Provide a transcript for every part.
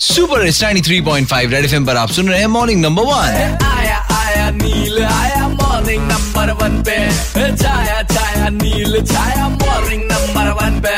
Super point five red F पर आप सुन रहे हैं मॉर्निंग नंबर वन। आया आया नील आया मॉर्निंग नंबर वन पे। छाया छाया नील छाया मॉर्निंग नंबर वन पे।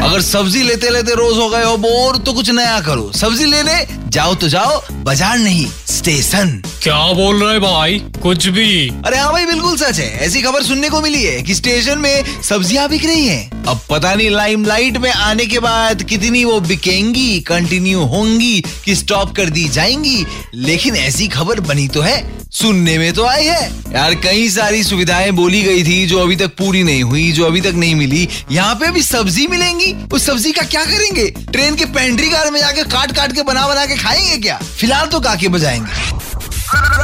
अगर सब्ज़ी लेते लेते रोज हो गए हो बोर तो कुछ नया करो। सब्ज़ी ले ले जाओ तो जाओ बाज़ार नहीं स्टेशन। क्या बोल रहे भाई? कुछ भी। अरे हाँ भाई, बिल्कुल सच है। ऐसी खबर सुनने को मिली है कि स्टेशन में सब्ज़ियाँ बिक रही हैं। अब पता नहीं लाइमलाइट में आने के बाद कितनी वो बिकेंगी कंटिन्यू होंगी, कि स्टॉप कर दी जाएँगी। लेकिन ऐसी खबर बनी तो है, सुनने में तो आई है। यार, कई सारी सुविधाएँ बोली गई थी जो अभी तक पूरी नहीं हुई, जो अभी तक नहीं मिली। यहाँ पे अभी सब्ज़ी मिलेंगी। उस सब्ज़ी का क्या करेंगे? ट्रेन के पेंट्री कार में जाके काट काट के बना बना के खाएँगे क्या? फ़िलहाल तो काके बजाएँगे।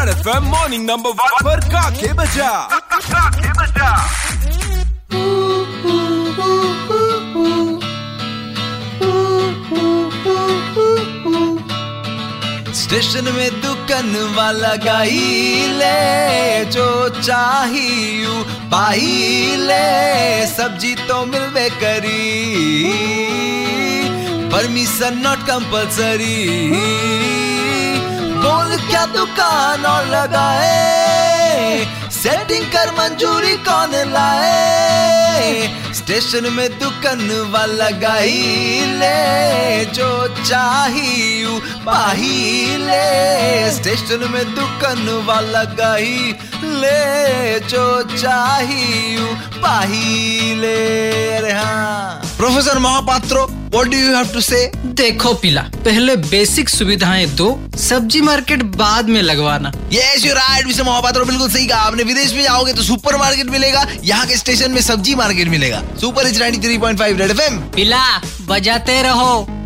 Red FM morning number one पर काके बजा काके बजा स्टेशन में दुकान वाला गाई ले, जो चाहिए पाई ले। सब्ज़ी तो मिलवे करी। परमिशन नॉट कंपलसरी बोल क्या दुकान और लगाए? सेटिंग कर मंजूरी कौन लाए? स्टेशन में दुकान वाला गाई ले, जो चाहिए पाही ले। स्टेशन में दुकान वाला गाई ले, जो चाहिए पाही ले। अरे हाँ। Professor Mahapatro what do you have to say देखो पिला पहले बेसिक सुविधाएँ दो सब्ज़ी मार्केट बाद में लगवाना। ये यू राइट विषय महापात्रो बिल्कुल सही कहा आपने। विदेश में जाओगे तो सुपर मार्केट मिलेगा यहाँ के स्टेशन में सब्ज़ी मार्केट मिलेगा। सुपर इच 93.5 रेड फाइव पिला बजाते रहो।